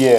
Yeah.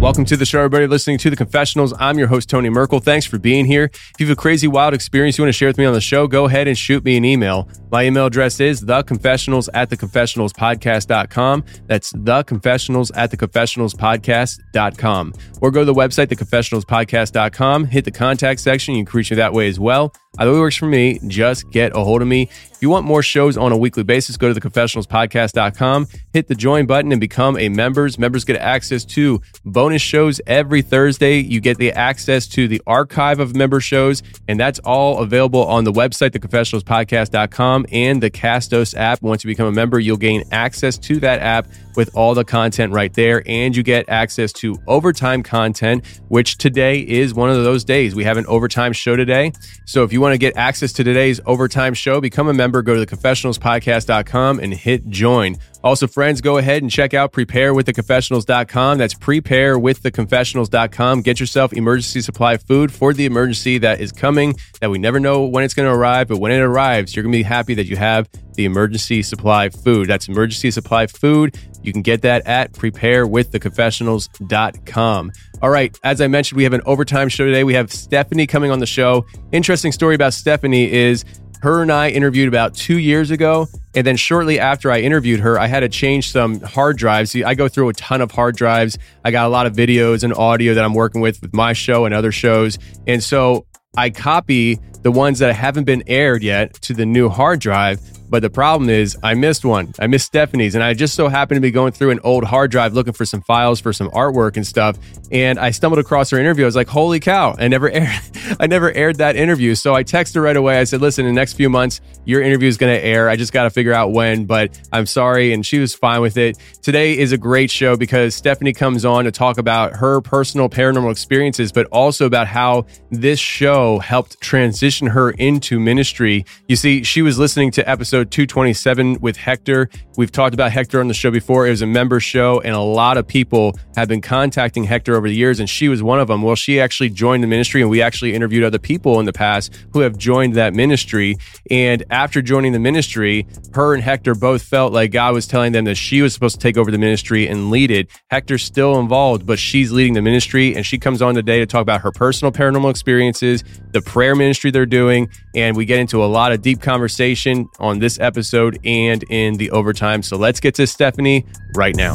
Welcome to the show, everybody listening to the confessionals. I'm your host, Tony Merkel. Thanks for being here. If you have a crazy, wild experience you want to share with me on the show, go ahead and shoot me an email. My email address is theconfessionals at theconfessionalspodcast.com. That's theconfessionals at theconfessionalspodcast.com. Or go to the website, theconfessionalspodcast.com, hit the contact section. You can reach me that way as well. Either way works for me. Just get a hold of me. If you want more shows on a weekly basis, go to theconfessionalspodcast.com, hit the join button, and become a members. Members get access to bonus shows every Thursday. You get the access to the archive of member shows, and that's all available on the website, theconfessionalspodcast.com, and the Castos app. Once you become a member, you'll gain access to that app with all the content right there, and you get access to overtime content, which today is one of those days. We have an overtime show today. So if you want to get access to today's overtime show, become a member, go to theconfessionalspodcast.com and hit join. Also, friends, go ahead and check out preparewiththeconfessionals.com. That's preparewiththeconfessionals.com. Get yourself emergency supply food for the emergency that is coming, that we never know when it's going to arrive, but when it arrives, you're going to be happy that you have the emergency supply food. That's emergency supply food. You can get that at preparewiththeconfessionals.com. All right, as I mentioned, we have an overtime show today. We have Stephanie coming on the show. Interesting story about Stephanie is her and I interviewed about two years ago. And then shortly after I interviewed her, I had to change some hard drives. I go through a ton of hard drives. I got a lot of videos and audio that I'm working with with my show and other shows. And so I copy the ones that haven't been aired yet to the new hard drive. But the problem is, I missed one. I missed Stephanie's, and I just so happened to be going through an old hard drive looking for some files for some artwork and stuff. And I stumbled across her interview. I was like, "Holy cow!" I never aired. I never aired that interview. So I texted her right away. I said, "Listen, in the next few months, your interview is going to air. I just got to figure out when, but I'm sorry." And she was fine with it. Today is a great show because Stephanie comes on to talk about her personal paranormal experiences, but also about how this show helped transition her into ministry. You see, she was listening to episode 227 with Hector. We've talked about Hector on the show before. It was a member show, and a lot of people have been contacting Hector over the years, and she was one of them. Well, she actually joined the ministry, and we actually interviewed other people in the past who have joined that ministry. And after joining the ministry, her and Hector both felt like God was telling them that she was supposed to take over the ministry and lead it. Hector's still involved, but she's leading the ministry, and she comes on today to talk about her personal paranormal experiences, the prayer ministry they're doing, and we get into a lot of deep conversation on this episode and in the overtime. So let's get to Stephanie right now.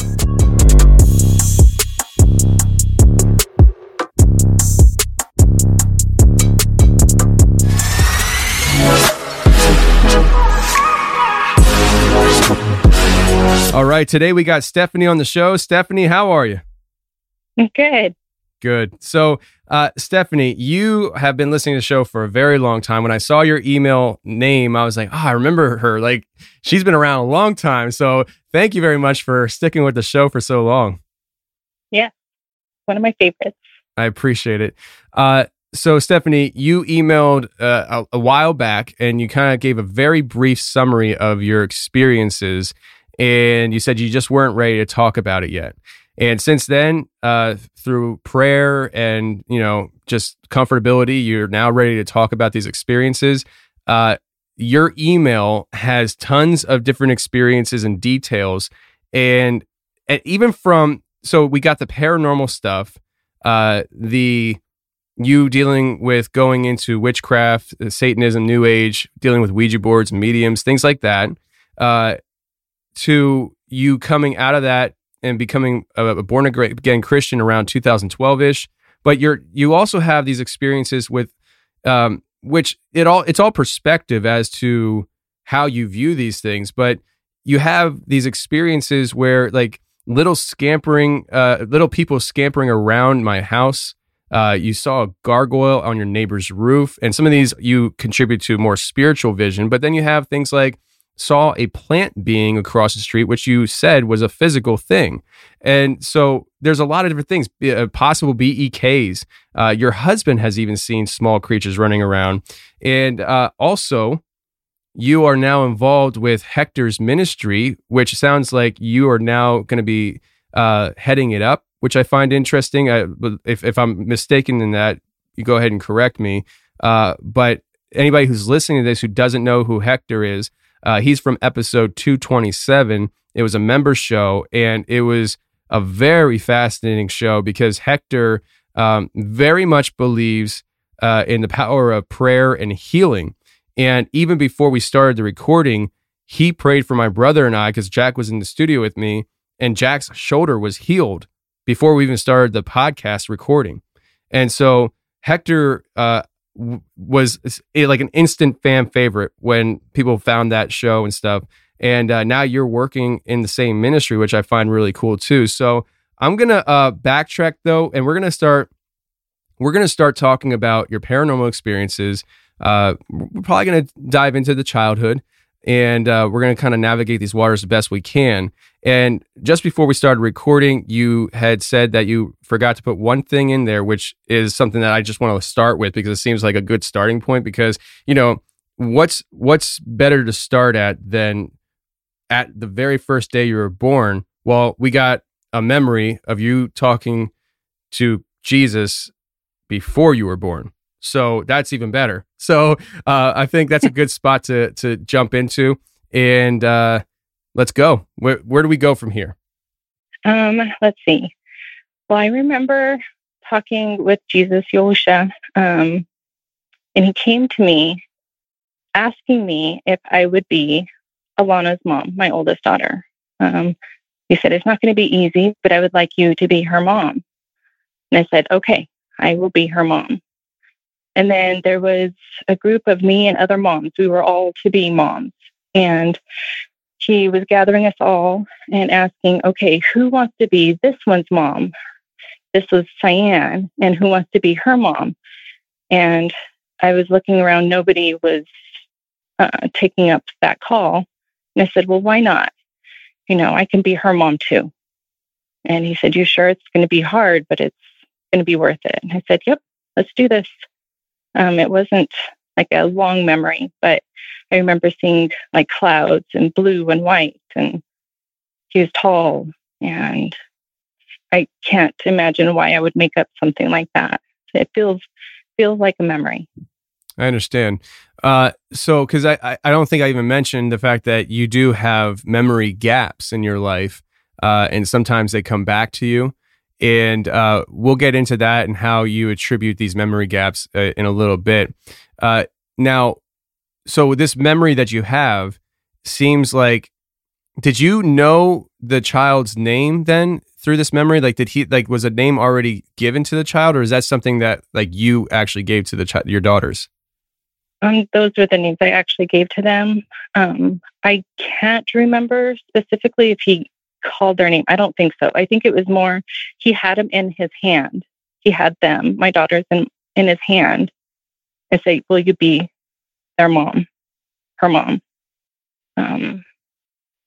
All right, today we got Stephanie on the show. Stephanie, how are you? Good. Good. So, uh, Stephanie, you have been listening to the show for a very long time. When I saw your email name, I was like, oh, I remember her. Like, she's been around a long time. So, thank you very much for sticking with the show for so long. Yeah. One of my favorites. I appreciate it. Uh, so Stephanie, you emailed uh, a, a while back, and you kind of gave a very brief summary of your experiences, and you said you just weren't ready to talk about it yet. And since then, uh, through prayer and you know just comfortability, you're now ready to talk about these experiences. Uh, your email has tons of different experiences and details, and, and even from so we got the paranormal stuff, uh, the you dealing with going into witchcraft, uh, Satanism, New Age, dealing with Ouija boards, mediums, things like that, uh, to you coming out of that and becoming a, born again Christian around 2012 ish. But you're you also have these experiences with, um, which it all it's all perspective as to how you view these things. But you have these experiences where like little scampering, uh, little people scampering around my house. Uh, you saw a gargoyle on your neighbor's roof, and some of these you contribute to more spiritual vision. But then you have things like saw a plant being across the street, which you said was a physical thing. And so there's a lot of different things, uh, possible BEKs. Uh, your husband has even seen small creatures running around. And uh, also, you are now involved with Hector's ministry, which sounds like you are now going to be uh, heading it up, which I find interesting. I, if, if I'm mistaken in that, you go ahead and correct me. Uh, but anybody who's listening to this who doesn't know who Hector is, uh, he's from episode 227. It was a member show, and it was a very fascinating show because Hector um, very much believes uh, in the power of prayer and healing. And even before we started the recording, he prayed for my brother and I because Jack was in the studio with me, and Jack's shoulder was healed before we even started the podcast recording. And so Hector uh, was like an instant fan favorite when people found that show and stuff. And uh, now you're working in the same ministry, which I find really cool too. So I'm gonna uh, backtrack though, and we're gonna start. We're gonna start talking about your paranormal experiences. Uh, we're probably gonna dive into the childhood, and uh, we're gonna kind of navigate these waters the best we can. And just before we started recording, you had said that you forgot to put one thing in there, which is something that I just want to start with because it seems like a good starting point. Because you know what's what's better to start at than at the very first day you were born. Well, we got a memory of you talking to Jesus before you were born. So that's even better. So uh, I think that's a good spot to to jump into. And uh, let's go. Where, where do we go from here? Um, let's see. Well, I remember talking with Jesus Yeshua, um, and he came to me asking me if I would be Alana's mom, my oldest daughter. Um, he said, It's not going to be easy, but I would like you to be her mom. And I said, Okay, I will be her mom. And then there was a group of me and other moms. We were all to be moms. And he was gathering us all and asking, okay, who wants to be this one's mom? This was Cyan, and who wants to be her mom? And I was looking around, nobody was uh, taking up that call. And I said, well, why not? You know, I can be her mom too. And he said, you sure it's going to be hard, but it's going to be worth it? And I said, yep, let's do this. Um, it wasn't like a long memory, but I remember seeing like clouds and blue and white, and he was tall, and I can't imagine why I would make up something like that. It feels feels like a memory. I understand. Uh, so, because I, I don't think I even mentioned the fact that you do have memory gaps in your life, uh, and sometimes they come back to you. And uh, we'll get into that and how you attribute these memory gaps uh, in a little bit. Uh, now, so this memory that you have seems like did you know the child's name then through this memory? Like did he like was a name already given to the child or is that something that like you actually gave to the child your daughters? Um those were the names i actually gave to them. Um i can't remember specifically if he called their name. I don't think so. I think it was more he had them in his hand. He had them my daughters in in his hand and say will you be their mom her mom. Um,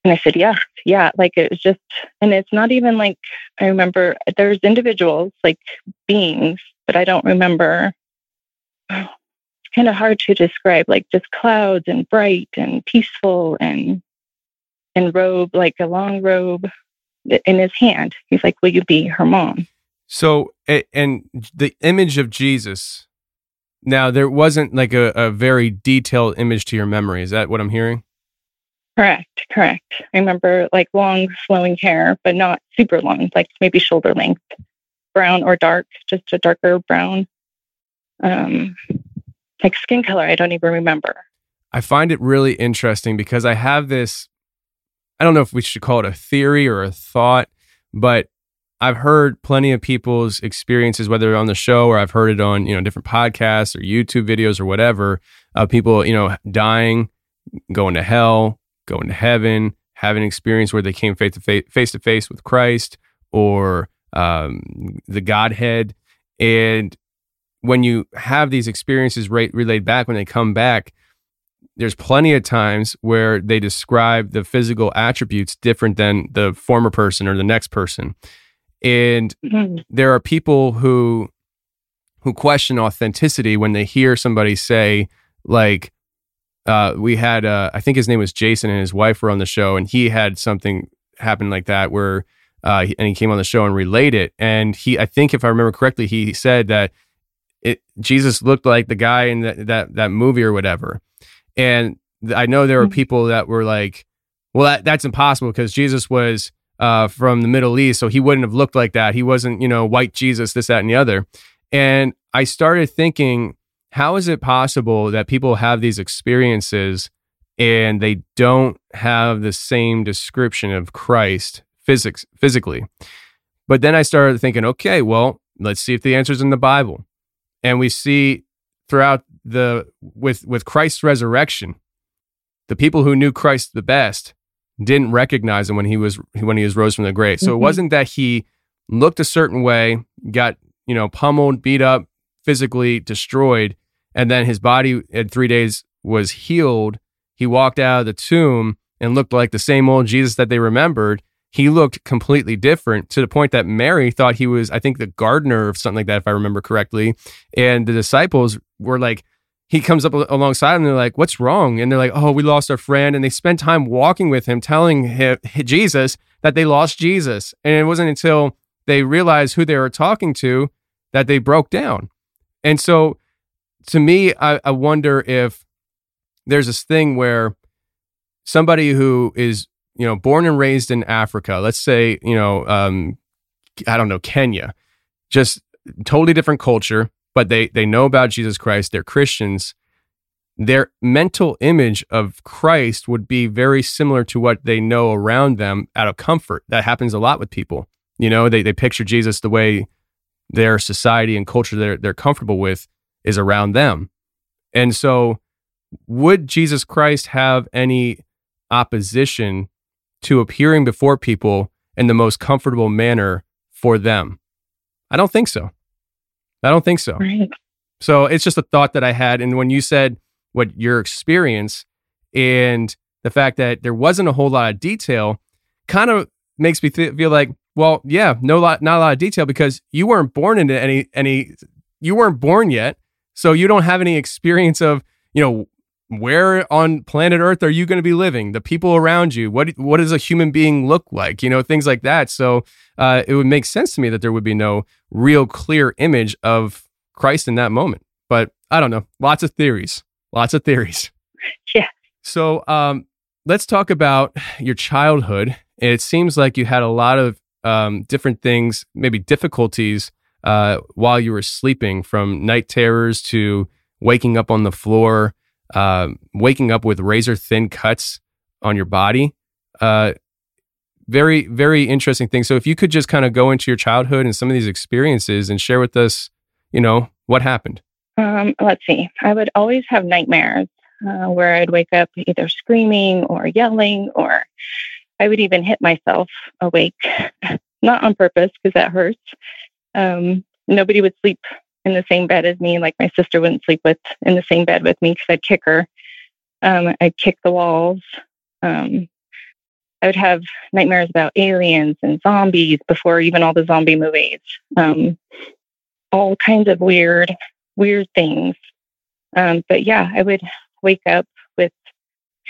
and I said, yeah, yeah. Like it was just, and it's not even like I remember there's individuals, like beings, but I don't remember It's kind of hard to describe, like just clouds and bright and peaceful and and robe, like a long robe in his hand. He's like, "Will you be her mom?" So, and the image of Jesus. Now, there wasn't like a, a very detailed image to your memory. Is that what I'm hearing? Correct, correct. I remember like long flowing hair, but not super long, like maybe shoulder length, brown or dark, just a darker brown. Um, like skin color, I don't even remember. I find it really interesting because I have this I don't know if we should call it a theory or a thought, but I've heard plenty of people's experiences, whether on the show or I've heard it on, you know, different podcasts or YouTube videos or whatever, of people, you know, dying, going to hell, going to heaven, having an experience where they came face to face, face to face with Christ or um, the Godhead. And when you have these experiences re- relayed back, when they come back, there's plenty of times where they describe the physical attributes different than the former person or the next person. And Mhm. there are people who who question authenticity when they hear somebody say like uh, we had uh, I think his name was Jason and his wife were on the show and he had something happen like that where uh, and he came on the show and relayed it and he I think if I remember correctly he said that it Jesus looked like the guy in that that, that movie or whatever and I know there were Mhm. people that were like well that, that's impossible because Jesus was uh, from the Middle East so he wouldn't have looked like that he wasn't you know white Jesus this that and the other and I started thinking how is it possible that people have these experiences and they don't have the same description of Christ physics physically? But then I started thinking, okay, well, let's see if the answer's in the Bible. And we see throughout the with with Christ's resurrection, the people who knew Christ the best didn't recognize him when he was when he was rose from the grave. So it Mhm. wasn't that he looked a certain way, got you know pummeled, beat up, physically destroyed, and then his body in three days was healed. He walked out of the tomb and looked like the same old Jesus that they remembered. He looked completely different to the point that Mary thought he was, I think, the gardener or something like that, if I remember correctly. And the disciples were like, he comes up alongside and they're like, What's wrong? And they're like, Oh, we lost our friend. And they spend time walking with him, telling him, Jesus that they lost Jesus. And it wasn't until they realized who they were talking to that they broke down. And so to me, I, I wonder if there's this thing where somebody who is, you know, born and raised in Africa, let's say, you know, um, I don't know, Kenya, just totally different culture, but they they know about Jesus Christ, they're Christians. Their mental image of Christ would be very similar to what they know around them out of comfort. That happens a lot with people. You know, they they picture Jesus the way their society and culture they're they're comfortable with is around them. And so would Jesus Christ have any opposition to appearing before people in the most comfortable manner for them? I don't think so. I don't think so. Right. So it's just a thought that I had. And when you said what your experience and the fact that there wasn't a whole lot of detail, kind of makes me th- feel like, well, yeah, no lot, not a lot of detail because you weren't born into any any, you weren't born yet, so you don't have any experience of, you know, where on planet Earth are you going to be living? The people around you. What what does a human being look like? You know, things like that. So uh, it would make sense to me that there would be no real clear image of Christ in that moment. But I don't know. Lots of theories. Lots of theories. Yeah. So um, let's talk about your childhood. It seems like you had a lot of um, different things, maybe difficulties uh, while you were sleeping, from night terrors to waking up on the floor, um, waking up with razor thin cuts on your body. Uh, very, very interesting thing. So, if you could just kind of go into your childhood and some of these experiences and share with us, you know, what happened. Um, let's see. I would always have nightmares uh, where I'd wake up either screaming or yelling, or I would even hit myself awake, not on purpose because that hurts. Um, nobody would sleep in the same bed as me. Like my sister wouldn't sleep with in the same bed with me because I'd kick her. Um, I'd kick the walls. Um, I would have nightmares about aliens and zombies before even all the zombie movies. Um, all kinds of weird, weird things. Um, but yeah, I would wake up with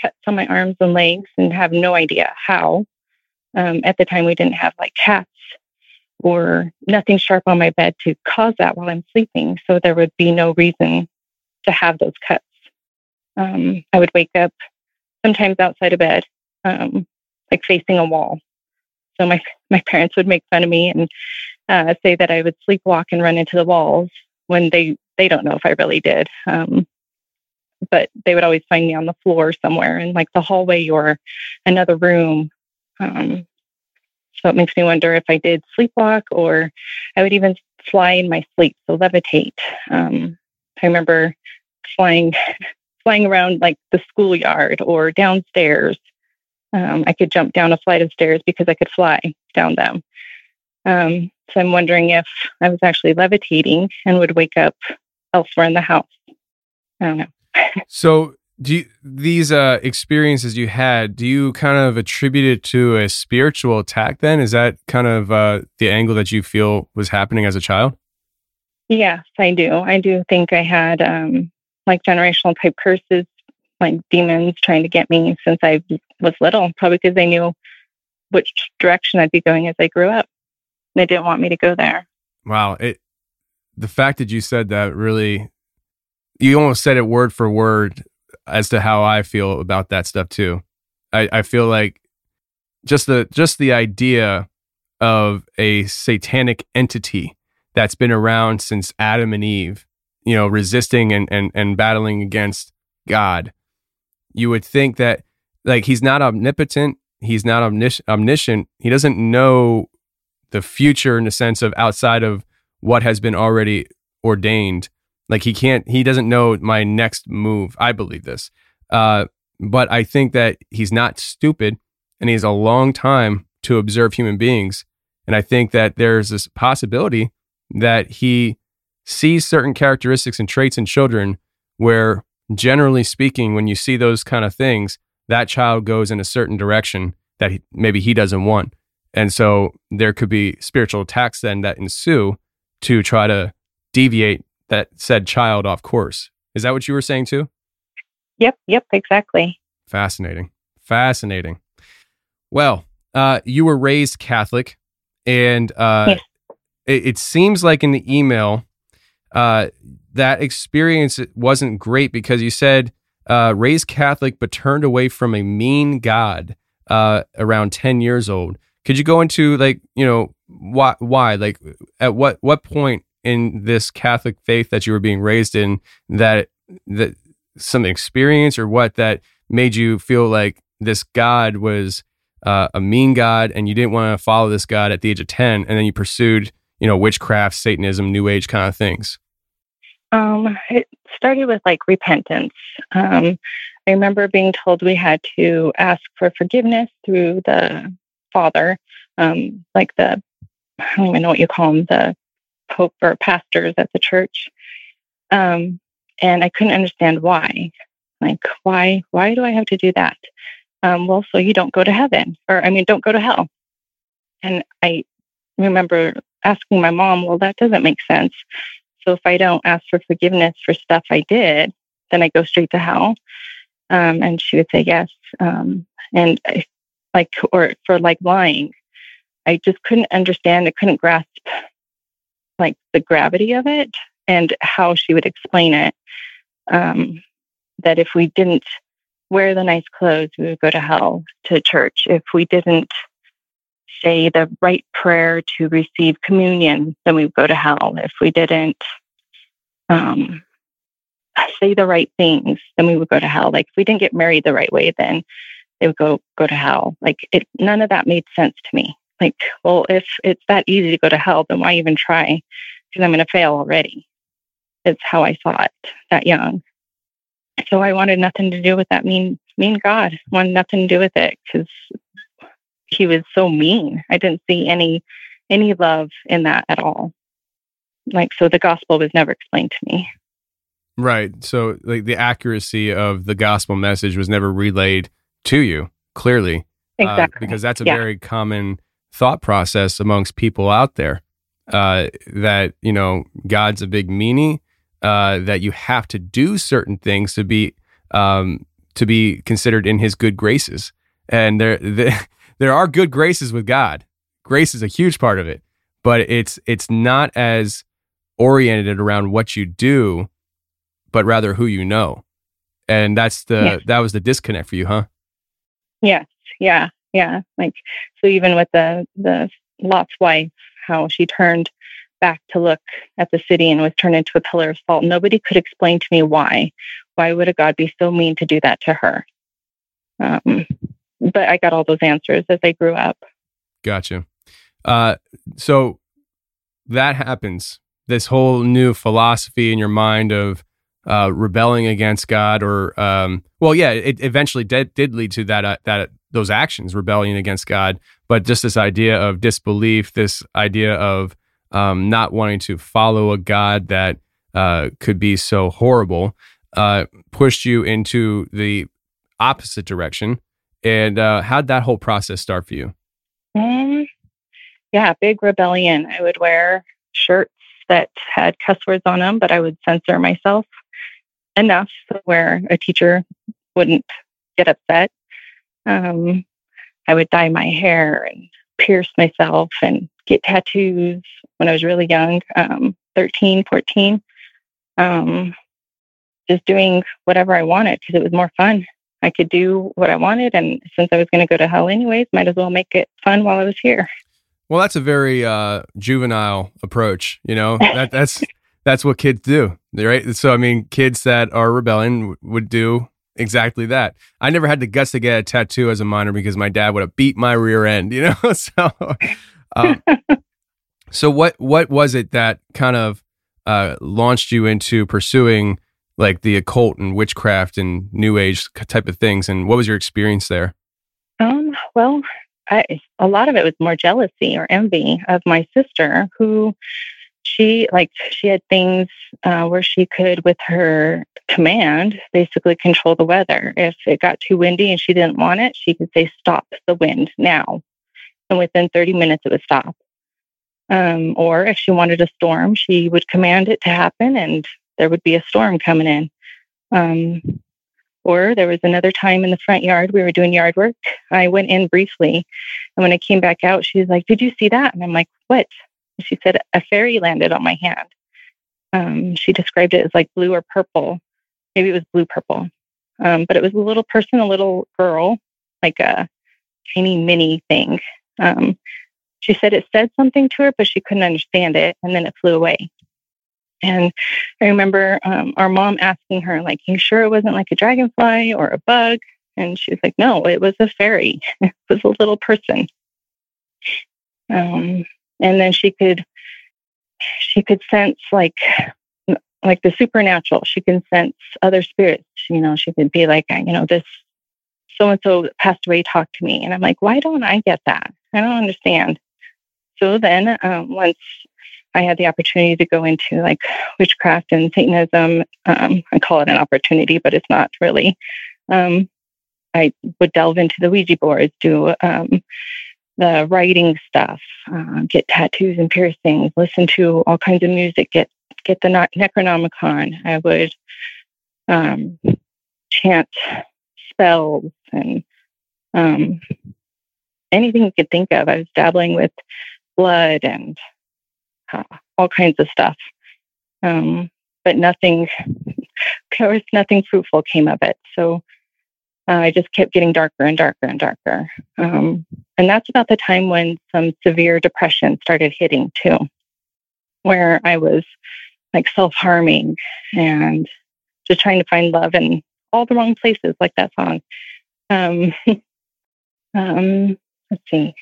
cuts on my arms and legs and have no idea how. Um, at the time, we didn't have like cats or nothing sharp on my bed to cause that while I'm sleeping. So there would be no reason to have those cuts. Um, I would wake up sometimes outside of bed, um, like facing a wall. So my my parents would make fun of me and uh, say that I would sleepwalk and run into the walls when they they don't know if I really did. Um, but they would always find me on the floor somewhere in like the hallway or another room. Um, so it makes me wonder if I did sleepwalk or I would even fly in my sleep, so levitate. Um, I remember flying flying around like the schoolyard or downstairs. Um, I could jump down a flight of stairs because I could fly down them. Um, so I'm wondering if I was actually levitating and would wake up elsewhere in the house. I don't know. So, do you, these uh, experiences you had, do you kind of attribute it to a spiritual attack then? Is that kind of uh, the angle that you feel was happening as a child? Yes, I do. I do think I had um, like generational type curses, like demons trying to get me since I was little, probably because they knew which direction I'd be going as I grew up. They didn't want me to go there. Wow. It, the fact that you said that really, you almost said it word for word as to how I feel about that stuff too. I, I feel like just the just the idea of a satanic entity that's been around since Adam and Eve, you know, resisting and and, and battling against God. You would think that like he's not omnipotent, he's not omnis- omniscient, he doesn't know the future in the sense of outside of what has been already ordained. Like he can't, he doesn't know my next move. I believe this. Uh, but I think that he's not stupid and he has a long time to observe human beings. And I think that there's this possibility that he sees certain characteristics and traits in children where, generally speaking, when you see those kind of things, that child goes in a certain direction that he, maybe he doesn't want. And so there could be spiritual attacks then that ensue to try to deviate that said child off course. Is that what you were saying too? Yep, yep, exactly. Fascinating. Fascinating. Well, uh, you were raised Catholic, and uh, Yes. it, it seems like in the email uh, that experience wasn't great because you said uh, raised Catholic but turned away from a mean God uh, around 10 years old. Could you go into like, you know, why, why, like at what, what point in this Catholic faith that you were being raised in that, that some experience or what that made you feel like this God was uh, a mean God and you didn't want to follow this God at the age of 10 and then you pursued, you know, witchcraft, Satanism, New Age kind of things? Um, it started with like repentance. Um, I remember being told we had to ask for forgiveness through the Father, um, like the I don't even know what you call them, the Pope or pastors at the church. Um, and I couldn't understand why. Like, why? Why do I have to do that? Um, well, so you don't go to heaven, or I mean, don't go to hell. And I remember asking my mom, well, that doesn't make sense. So if I don't ask for forgiveness for stuff I did, then I go straight to hell. Um, and she would say yes. Um, and I, like, or for like lying, I just couldn't understand. I couldn't grasp like the gravity of it and how she would explain it. Um, that if we didn't wear the nice clothes, we would go to hell to church. If we didn't say the right prayer to receive communion, then we would go to hell. If we didn't um, say the right things, then we would go to hell. Like if we didn't get married the right way, then they would go go to hell. Like it, none of that made sense to me. Like, well, if it's that easy to go to hell, then why even try? Because I'm going to fail already. It's how I thought that young. So I wanted nothing to do with that mean mean God. Wanted nothing to do with it because he was so mean. I didn't see any any love in that at all. Like so the gospel was never explained to me. Right. So, like, the accuracy of the gospel message was never relayed to you clearly. uh, Exactly. because that's a Yeah. very common thought process amongst people out there uh, that, you know, God's a big meanie. uh, that you have to do certain things to be um, to be considered in His good graces, and there there, there are good graces with God. Grace is a huge part of it, but it's it's not as oriented around what you do, but rather who you know, and that's the Yeah. that was the disconnect for you, huh? Yes. Yeah. Yeah. Like so even with the the Lot's wife, how she turned back to look at the city and was turned into a pillar of salt. Nobody could explain to me why. Why would a God be so mean to do that to her? Um, but I got all those answers as I grew up. Gotcha. Uh, so that happens. This whole new philosophy in your mind of uh, rebelling against God, or um, well, yeah, it eventually did, did lead to that uh, that those actions, rebellion against God. But just this idea of disbelief, this idea of um, not wanting to follow a God that uh, could be so horrible, uh, pushed you into the opposite direction. And uh, how'd that whole process start for you? Um, yeah, big rebellion. I would wear shirts that had cuss words on them, but I would censor myself enough where a teacher wouldn't get upset. Um, I would dye my hair and pierce myself and get tattoos when I was really young, um, 13, 14. Um, just doing whatever I wanted because it was more fun. I could do what I wanted. And since I was going to go to hell anyways, might as well make it fun while I was here. Well, that's a very uh, juvenile approach. You know, that that's that's what kids do, right? So, I mean, kids that are rebelling w- would do exactly that. I never had the guts to get a tattoo as a minor because my dad would have beat my rear end. You know, so um, so what what was it that kind of uh, launched you into pursuing like the occult and witchcraft and new age type of things? And what was your experience there? Um, well, I, a lot of it was more jealousy or envy of my sister, who she like she had things uh, where she could, with her command, basically control the weather. If it got too windy and she didn't want it, she could say, "Stop the wind now," and within thirty minutes it would stop. Um, or if she wanted a storm, she would command it to happen, and there would be a storm coming in. Um, or there was another time in the front yard, we were doing yard work. I went in briefly. And when I came back out, she was like, Did you see that? And I'm like, What? She said, A fairy landed on my hand. Um, she described it as like blue or purple. Maybe it was blue purple. Um, but it was a little person, a little girl, like a tiny mini thing. Um, she said it said something to her, but she couldn't understand it. And then it flew away. And I remember um, our mom asking her, like, you sure it wasn't like a dragonfly or a bug? And she was like, no, it was a fairy. it was a little person. Um, and then she could, she could sense like, like the supernatural. She can sense other spirits. You know, she could be like, you know, this so and so passed away, talk to me. And I'm like, why don't I get that? I don't understand. So then, um, once I had the opportunity to go into like witchcraft and Satanism. Um, I call it an opportunity, but it's not really. Um, I would delve into the Ouija boards, do um, the writing stuff, uh, get tattoos and piercings, listen to all kinds of music, get get the Necronomicon. I would um, chant spells and um, anything you could think of. I was dabbling with blood and uh, all kinds of stuff. Um, but nothing, of course, nothing fruitful came of it. So uh, I just kept getting darker and darker and darker. Um, and that's about the time when some severe depression started hitting too, where I was like self harming and just trying to find love in all the wrong places, like that song. Um, um, let's see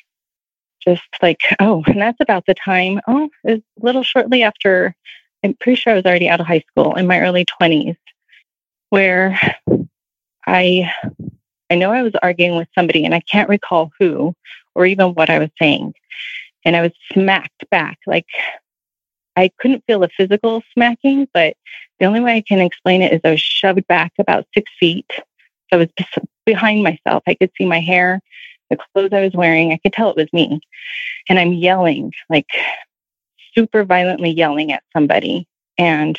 just like, oh, and that's about the time. Oh, a little shortly after, I'm pretty sure I was already out of high school in my early 20s, where I, I know I was arguing with somebody and I can't recall who or even what I was saying. And I was smacked back. Like I couldn't feel a physical smacking, but the only way I can explain it is I was shoved back about six feet. So I was behind myself. I could see my hair the clothes I was wearing. I could tell it was me. And I'm yelling, like super violently yelling at somebody. And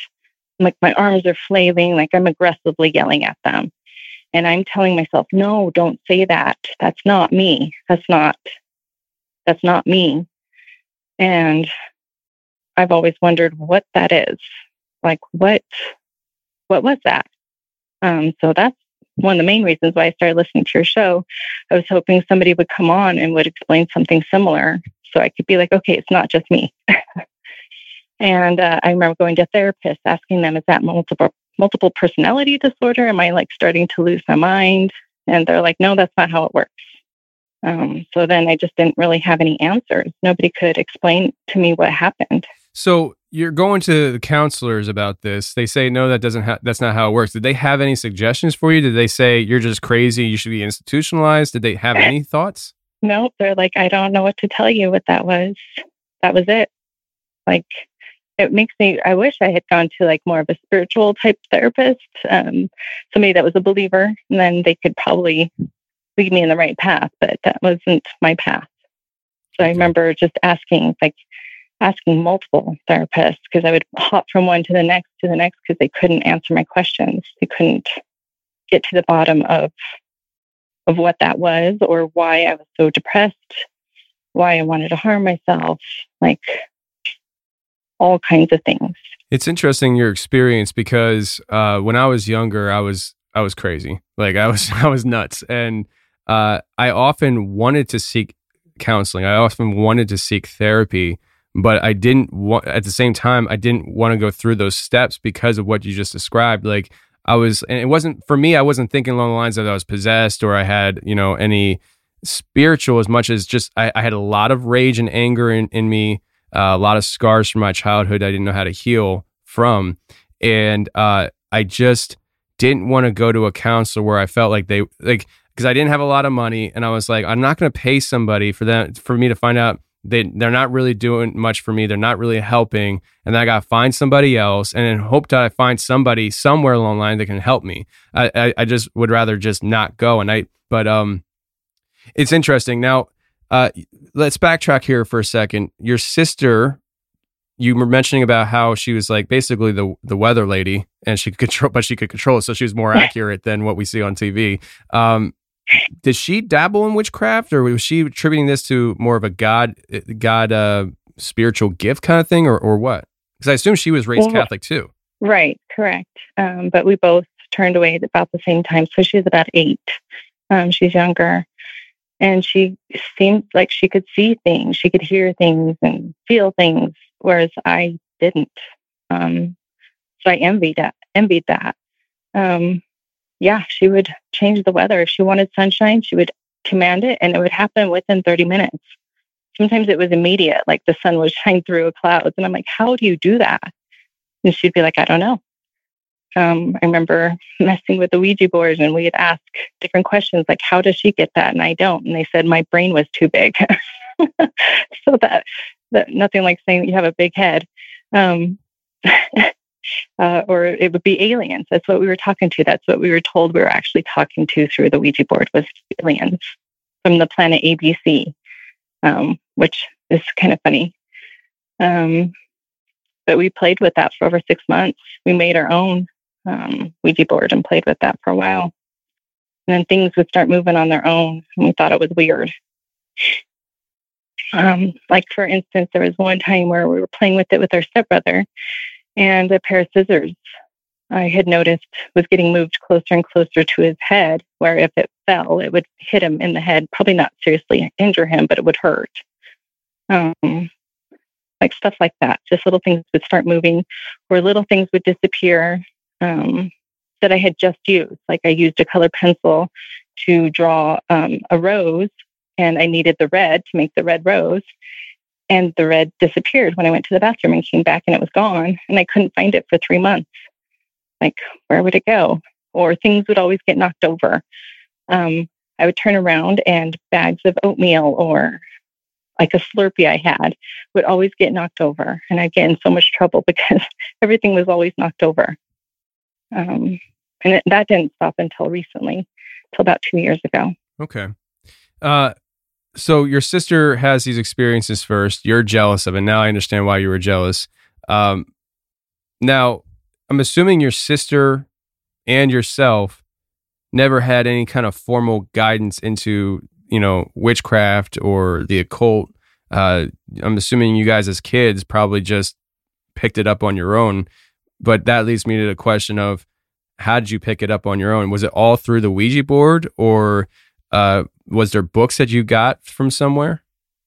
like my arms are flailing, like I'm aggressively yelling at them. And I'm telling myself, no, don't say that. That's not me. That's not, that's not me. And I've always wondered what that is. Like what, what was that? Um, so that's one of the main reasons why I started listening to your show. I was hoping somebody would come on and would explain something similar so I could be like, okay, it's not just me. and uh, I remember going to therapists asking them, is that multiple multiple personality disorder? Am I like starting to lose my mind? And they're like, no, that's not how it works. Um, so then I just didn't really have any answers. Nobody could explain to me what happened. So you're going to the counselors about this. They say no, that doesn't. Ha- that's not how it works. Did they have any suggestions for you? Did they say you're just crazy? You should be institutionalized? Did they have any thoughts? Nope. They're like, I don't know what to tell you. What that was. That was it. Like it makes me i wish i had gone to like more of a spiritual type therapist um, somebody that was a believer and then they could probably lead me in the right path but that wasn't my path. So i remember just asking like asking multiple therapists because i would hop from one to the next to the next because they couldn't answer my questions. They couldn't get to the bottom of of what that was or why i was so depressed why i wanted to harm myself like all kinds of things. It's interesting your experience because uh, when I was younger, I was I was crazy. Like I was I was nuts, and uh, I often wanted to seek counseling. I often wanted to seek therapy, but I didn't want. At the same time, I didn't want to go through those steps because of what you just described. Like I was, and it wasn't for me. I wasn't thinking along the lines that I was possessed or I had you know any spiritual as much as just I, I had a lot of rage and anger in, in me uh, a lot of scars from my childhood I didn't know how to heal from. And uh, I just didn't want to go to a counselor where I felt like they, like, because I didn't have a lot of money. And I was like, I'm not going to pay somebody for them, for me to find out they, they're not really doing much for me. They're not really helping. And then I got to find somebody else and then hope that I find somebody somewhere along the line that can help me. I, I, I just would rather just not go. And I, but, um, it's interesting. Now, uh, let's backtrack here for a second. Your sister, you were mentioning about how she was like basically the the weather lady, and she could control, but she could control it, so she was more accurate than what we see on TV. Um, did she dabble in witchcraft, or was she attributing this to more of a god god uh, spiritual gift kind of thing, or or what? Because I assume she was raised well, Catholic too. Right, correct. Um, but we both turned away at about the same time, so she's about eight. Um, she's younger and she seemed like she could see things she could hear things and feel things whereas i didn't. Um, so i envied that envied that. Um, yeah she would change the weather. If she wanted sunshine she would command it and it would happen within 30 minutes. Sometimes it was immediate like the sun would shine through a cloud and i'm like how do you do that? And she'd be like i don't know um, I remember messing with the Ouija board and we'd ask different questions like, how does she get that? And I don't. And they said my brain was too big. so that, that nothing like saying you have a big head. Um, uh, or it would be aliens. That's what we were talking to. That's what we were told we were actually talking to through the Ouija board was aliens from the planet ABC, um, which is kind of funny. Um, but we played with that for over six months. We made our own um, Ouija board and played with that for a while. And then things would start moving on their own, and we thought it was weird. Um, like, for instance, there was one time where we were playing with it with our stepbrother, and a pair of scissors I had noticed was getting moved closer and closer to his head, where if it fell, it would hit him in the head, probably not seriously injure him, but it would hurt. Um, like stuff like that. Just little things would start moving, or little things would disappear um, that I had just used. Like I used a colored pencil to draw um, a rose, and I needed the red to make the red rose. And the red disappeared when I went to the bathroom and came back, and it was gone. And I couldn't find it for three months. Like, where would it go? Or things would always get knocked over. Um, I would turn around and bags of oatmeal or like a Slurpee I had would always get knocked over. And I'd get in so much trouble because everything was always knocked over. Um, and it, that didn't stop until recently, until about two years ago. Okay. Uh, so your sister has these experiences first. You're jealous of it. Now I understand why you were jealous. Um, now, I'm assuming your sister and yourself never had any kind of formal guidance into, you know, witchcraft or the occult. Uh, I'm assuming you guys as kids probably just picked it up on your own. But that leads me to the question of how did you pick it up on your own? Was it all through the Ouija board or uh, was there books that you got from somewhere?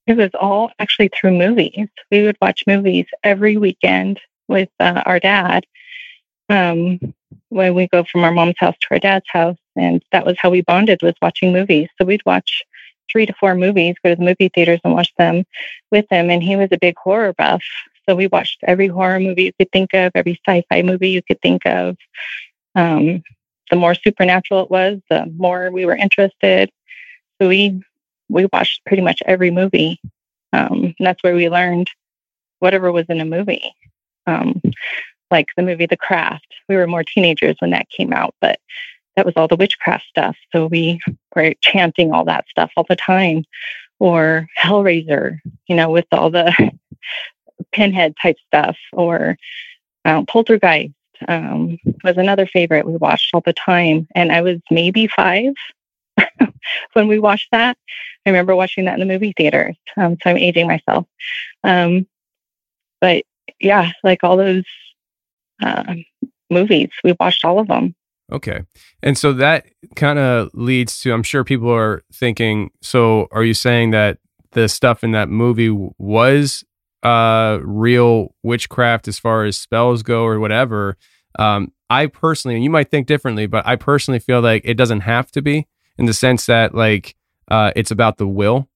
It was all actually through movies. We would watch movies every weekend with uh, our dad um, when we go from our mom's house to our dad's house. And that was how we bonded was watching movies. So we'd watch three to four movies, go to the movie theaters and watch them with him. And he was a big horror buff. So we watched every horror movie you could think of, every sci-fi movie you could think of. Um, the more supernatural it was, the more we were interested. So we we watched pretty much every movie. Um, that's where we learned whatever was in a movie. Um, like the movie The Craft. We were more teenagers when that came out, but that was all the witchcraft stuff. So we were chanting all that stuff all the time. Or Hellraiser, you know, with all the pinhead type stuff, or um, Poltergeist um, was another favorite we watched all the time. And I was maybe five when we watched that. I remember watching that in the movie theaters. Um, so I'm aging myself. Um, but yeah, like all those uh, movies, we watched all of them. Okay. And so that kind of leads to, I'm sure people are thinking, so are you saying that the stuff in that movie was uh, real witchcraft as far as spells go or whatever? Um, I personally, and you might think differently, but I personally feel like it doesn't have to be in the sense that like uh, it's about the will,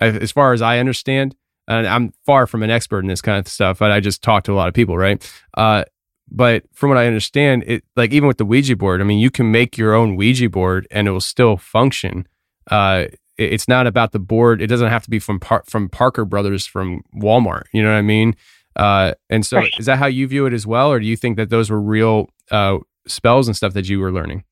as far as I understand. And I'm far from an expert in this kind of stuff, but I just talk to a lot of people, right? Uh, but from what I understand, it like even with the Ouija board, I mean, you can make your own Ouija board and it will still function. Uh, it's not about the board. It doesn't have to be from Par- from Parker Brothers from Walmart. You know what I mean? Uh, and so, right. is that how you view it as well, or do you think that those were real uh, spells and stuff that you were learning?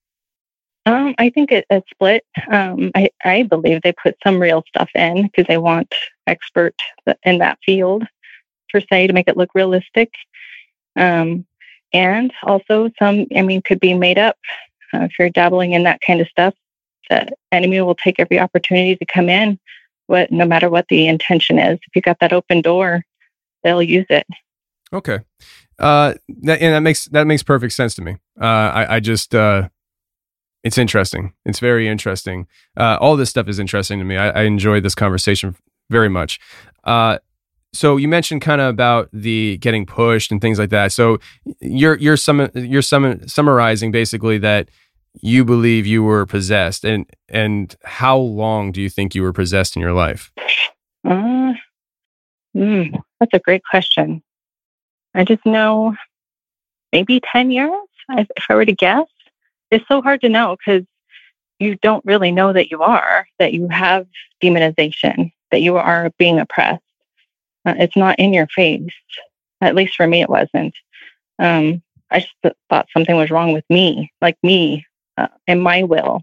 Um, I think it, it's split. Um, I, I believe they put some real stuff in because they want expert in that field per se to make it look realistic. Um, and also some, I mean, could be made up. Uh, if you're dabbling in that kind of stuff, the enemy will take every opportunity to come in, what no matter what the intention is. If you got that open door, they'll use it. Okay, uh, and that makes that makes perfect sense to me. Uh, I, I just uh, it's interesting. It's very interesting. Uh, all this stuff is interesting to me. I, I enjoyed this conversation very much. Uh, so you mentioned kind of about the getting pushed and things like that. So you're you're sum, you're sum, summarizing basically that you believe you were possessed, and and how long do you think you were possessed in your life? Uh, mm, that's a great question. I just know maybe ten years. If I were to guess, it's so hard to know because you don't really know that you are that you have demonization, that you are being oppressed uh, it's not in your face. At least for me, it wasn't. Um, I just th- thought something was wrong with me, like me uh, and my will,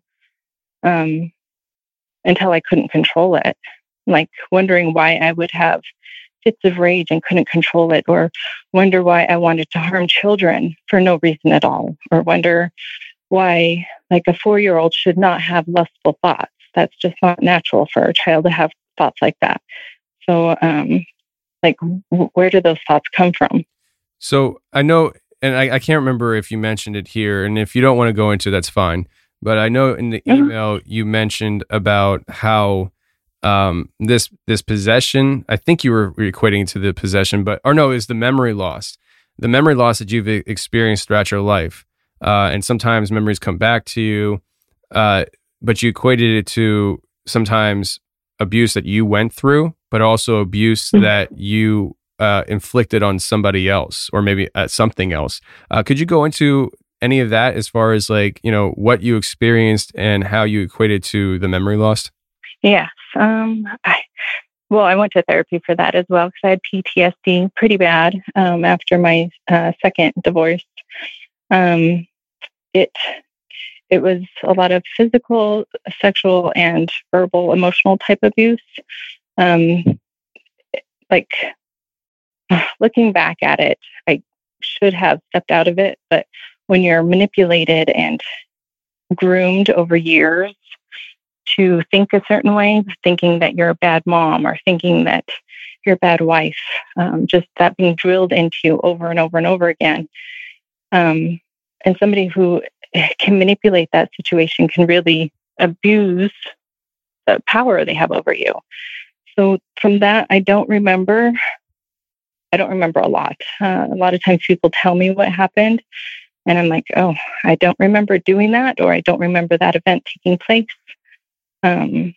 um, until I couldn't control it. Like wondering why I would have fits of rage and couldn't control it, or wonder why I wanted to harm children for no reason at all, or wonder why, like, a four year old should not have lustful thoughts. That's just not natural for a child to have thoughts like that. So, um, like where do those thoughts come from so i know and I, I, can't remember if you mentioned it here and if you don't want to go into that's fine but i know in the mm-hmm. email you mentioned about how um, this this possession i think you were equating to the possession but or no is the memory loss the memory loss that you've experienced throughout your life uh, and sometimes memories come back to you uh, but you equated it to sometimes abuse that you went through but also abuse mm-hmm. that you uh, inflicted on somebody else or maybe at something else. Uh, could you go into any of that as far as like, you know, what you experienced and how you equated to the memory loss? Yes. Um, I, well, I went to therapy for that as well because I had PTSD pretty bad um, after my uh, second divorce. Um, it it was a lot of physical, sexual, and verbal, emotional type abuse um, like looking back at it, I should have stepped out of it. But when you're manipulated and groomed over years to think a certain way, thinking that you're a bad mom or thinking that you're a bad wife, um, just that being drilled into you over and over and over again. Um, and somebody who can manipulate that situation can really abuse the power they have over you. So from that, I don't remember. I don't remember a lot. Uh, a lot of times people tell me what happened, and I'm like, oh, I don't remember doing that, or I don't remember that event taking place. Um,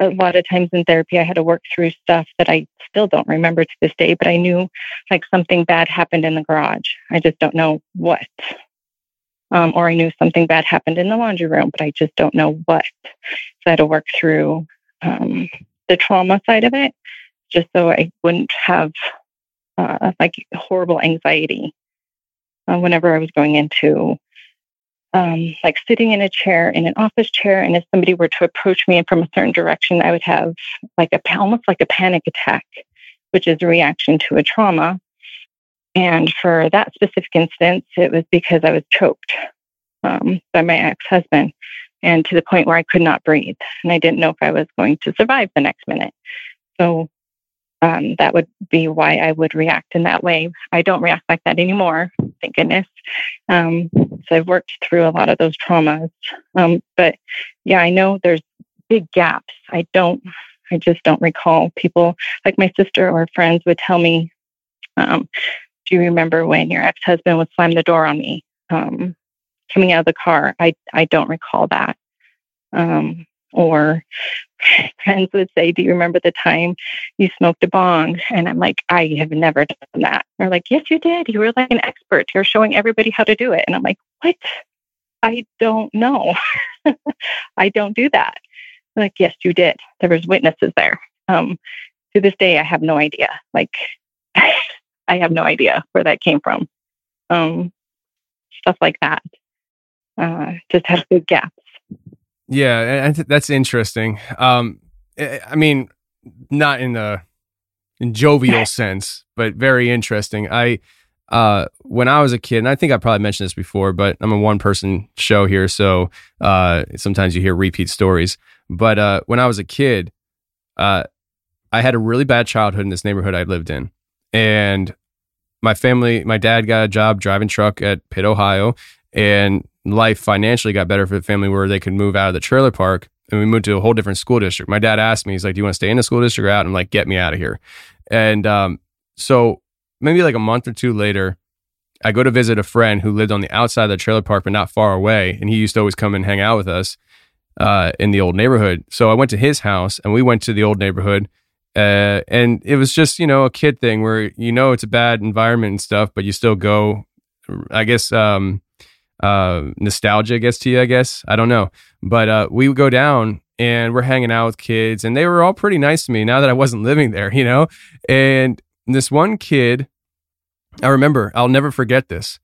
a lot of times in therapy, I had to work through stuff that I still don't remember to this day, but I knew like something bad happened in the garage. I just don't know what. Um, or I knew something bad happened in the laundry room, but I just don't know what. So I had to work through um, the trauma side of it just so I wouldn't have uh, like horrible anxiety uh, whenever I was going into um, like sitting in a chair in an office chair, and if somebody were to approach me from a certain direction, I would have like a almost like a panic attack, which is a reaction to a trauma. And for that specific instance, it was because I was choked um, by my ex-husband, and to the point where I could not breathe, and I didn't know if I was going to survive the next minute. So um, that would be why I would react in that way. I don't react like that anymore, thank goodness. Um, so I've worked through a lot of those traumas. Um, but yeah, I know there's big gaps. I don't, I just don't recall people like my sister or friends would tell me, um, do you remember when your ex husband would slam the door on me um, coming out of the car? I, I don't recall that. Um, or friends would say, Do you remember the time you smoked a bong? And I'm like, I have never done that. They're like, Yes, you did. You were like an expert. You're showing everybody how to do it. And I'm like, What? I don't know. I don't do that. They're like, Yes, you did. There was witnesses there. Um, to this day, I have no idea. Like, I have no idea where that came from. Um, stuff like that. Uh, just have big gaps. Yeah, and that's interesting. Um, I mean, not in a in jovial sense, but very interesting. I uh, when I was a kid, and I think I probably mentioned this before, but I'm a one person show here, so uh, sometimes you hear repeat stories. But uh, when I was a kid, uh, I had a really bad childhood in this neighborhood I lived in, and my family, my dad got a job driving truck at Pitt, Ohio, and life financially got better for the family where they could move out of the trailer park and we moved to a whole different school district. My dad asked me, he's like, Do you want to stay in the school district or out? I'm like, Get me out of here. And um, so maybe like a month or two later, I go to visit a friend who lived on the outside of the trailer park, but not far away. And he used to always come and hang out with us uh, in the old neighborhood. So I went to his house and we went to the old neighborhood. Uh, and it was just, you know, a kid thing where, you know, it's a bad environment and stuff, but you still go, I guess, um, uh, nostalgia gets to you, I guess. I don't know. But uh, we would go down and we're hanging out with kids, and they were all pretty nice to me now that I wasn't living there, you know? And this one kid, I remember, I'll never forget this.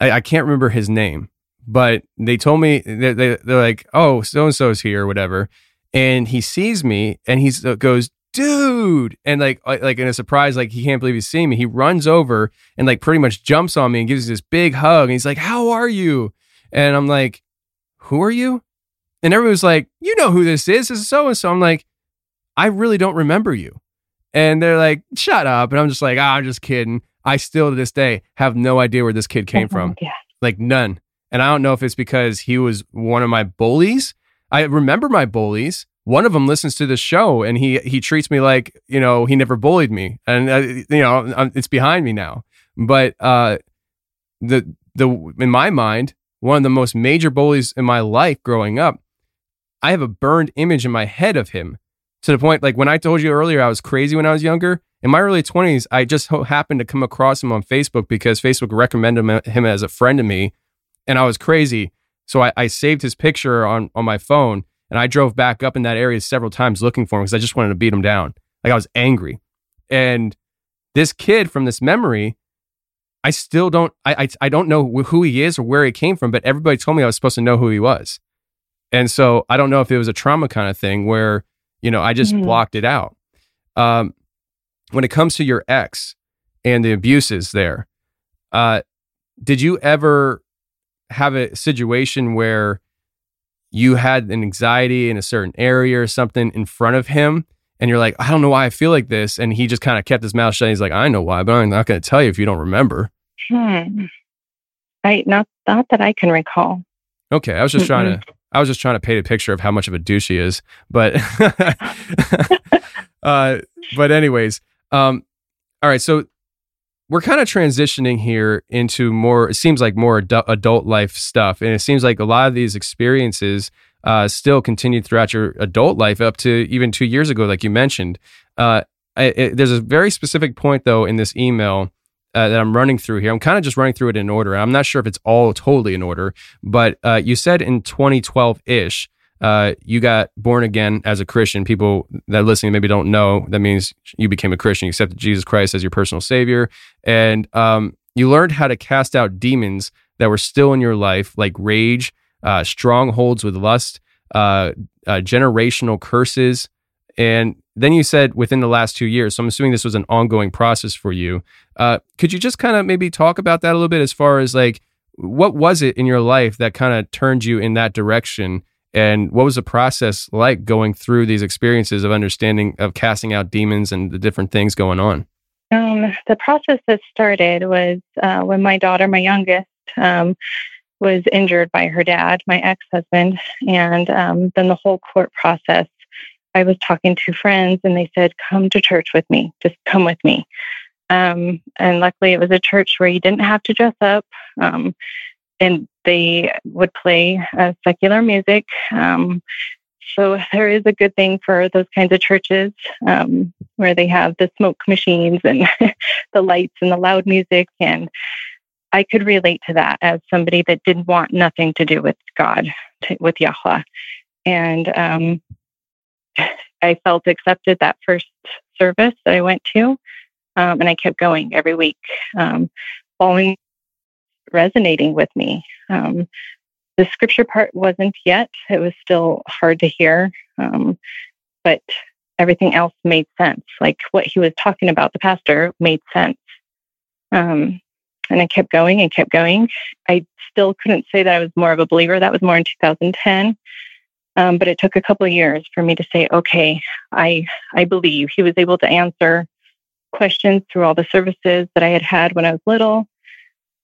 I, I can't remember his name, but they told me, they, they, they're like, oh, so and so's here or whatever. And he sees me and he uh, goes, dude. And like like in a surprise like he can't believe he's seeing me. He runs over and like pretty much jumps on me and gives this big hug. And he's like how are you? And i'm like who are you? And everyone's like you know who this is. This is so and so i'm like i really don't remember you. And they're like shut up. And i'm just like oh, i'm just kidding. I still to this day have no idea where this kid oh came from. Yeah. like none. And i don't know if it's because he was one of my bullies. I remember my bullies one of them listens to this show and he he treats me like you know he never bullied me. And uh, you know I'm, it's behind me now. But uh the the in my mind one of the most major bullies in my life growing up i have a burned image in my head of him to the point like when i told you earlier i was crazy when i was younger in my early 20s i just happened to come across him on facebook because facebook recommended him, him as a friend to me and i was crazy. So I, I saved his picture on on my phone and I drove back up in that area several times looking for him because I just wanted to beat him down. Like I was angry. And this kid from this memory, I still don't, I, I, I don't know who he is or where he came from, but everybody told me I was supposed to know who he was. And so I don't know if it was a trauma kind of thing where, you know, I just Mhm. blocked it out. Um, when it comes to your ex and the abuses there, Uh, did you ever have a situation where you had an anxiety in a certain area or something in front of him? And you're like, I don't know why I feel like this. And he just kind of kept his mouth shut. He's like, I know why, but I'm not going to tell you if you don't remember. Hmm. I not not that I can recall. Okay. I was just trying to, I was just trying to paint a picture of how much of a douche he is. But, uh, but anyways, um, all right. So we're kind of transitioning here into more, it seems like more adu- adult life stuff. And it seems like a lot of these experiences uh, still continued throughout your adult life up to even two years ago, like you mentioned. Uh, I, it, there's a very specific point, though, in this email uh, that I'm running through here. I'm kind of just running through it in order. I'm not sure if it's all totally in order, but uh, you said in 2012 ish, uh, you got born again as a Christian. People that listening maybe don't know that means you became a Christian, you accepted Jesus Christ as your personal savior, and um, you learned how to cast out demons that were still in your life, like rage, uh, strongholds with lust, uh, uh, generational curses, and then you said within the last two years. So I'm assuming this was an ongoing process for you. Uh, could you just kind of maybe talk about that a little bit as far as like what was it in your life that kind of turned you in that direction? And what was the process like going through these experiences of understanding of casting out demons and the different things going on? Um, the process that started was uh, when my daughter, my youngest, um, was injured by her dad, my ex husband. And um, then the whole court process, I was talking to friends and they said, Come to church with me, just come with me. Um, and luckily, it was a church where you didn't have to dress up. Um, and they would play uh, secular music. Um, so there is a good thing for those kinds of churches um, where they have the smoke machines and the lights and the loud music. And I could relate to that as somebody that didn't want nothing to do with God, to, with Yahweh. And um, I felt accepted that first service that I went to. Um, and I kept going every week, um, following resonating with me. Um, the scripture part wasn't yet, it was still hard to hear, um, but everything else made sense. Like what he was talking about, the pastor made sense. Um, and I kept going and kept going. I still couldn't say that I was more of a believer. That was more in 2010. Um, but it took a couple of years for me to say, okay, I I believe. He was able to answer questions through all the services that I had had when I was little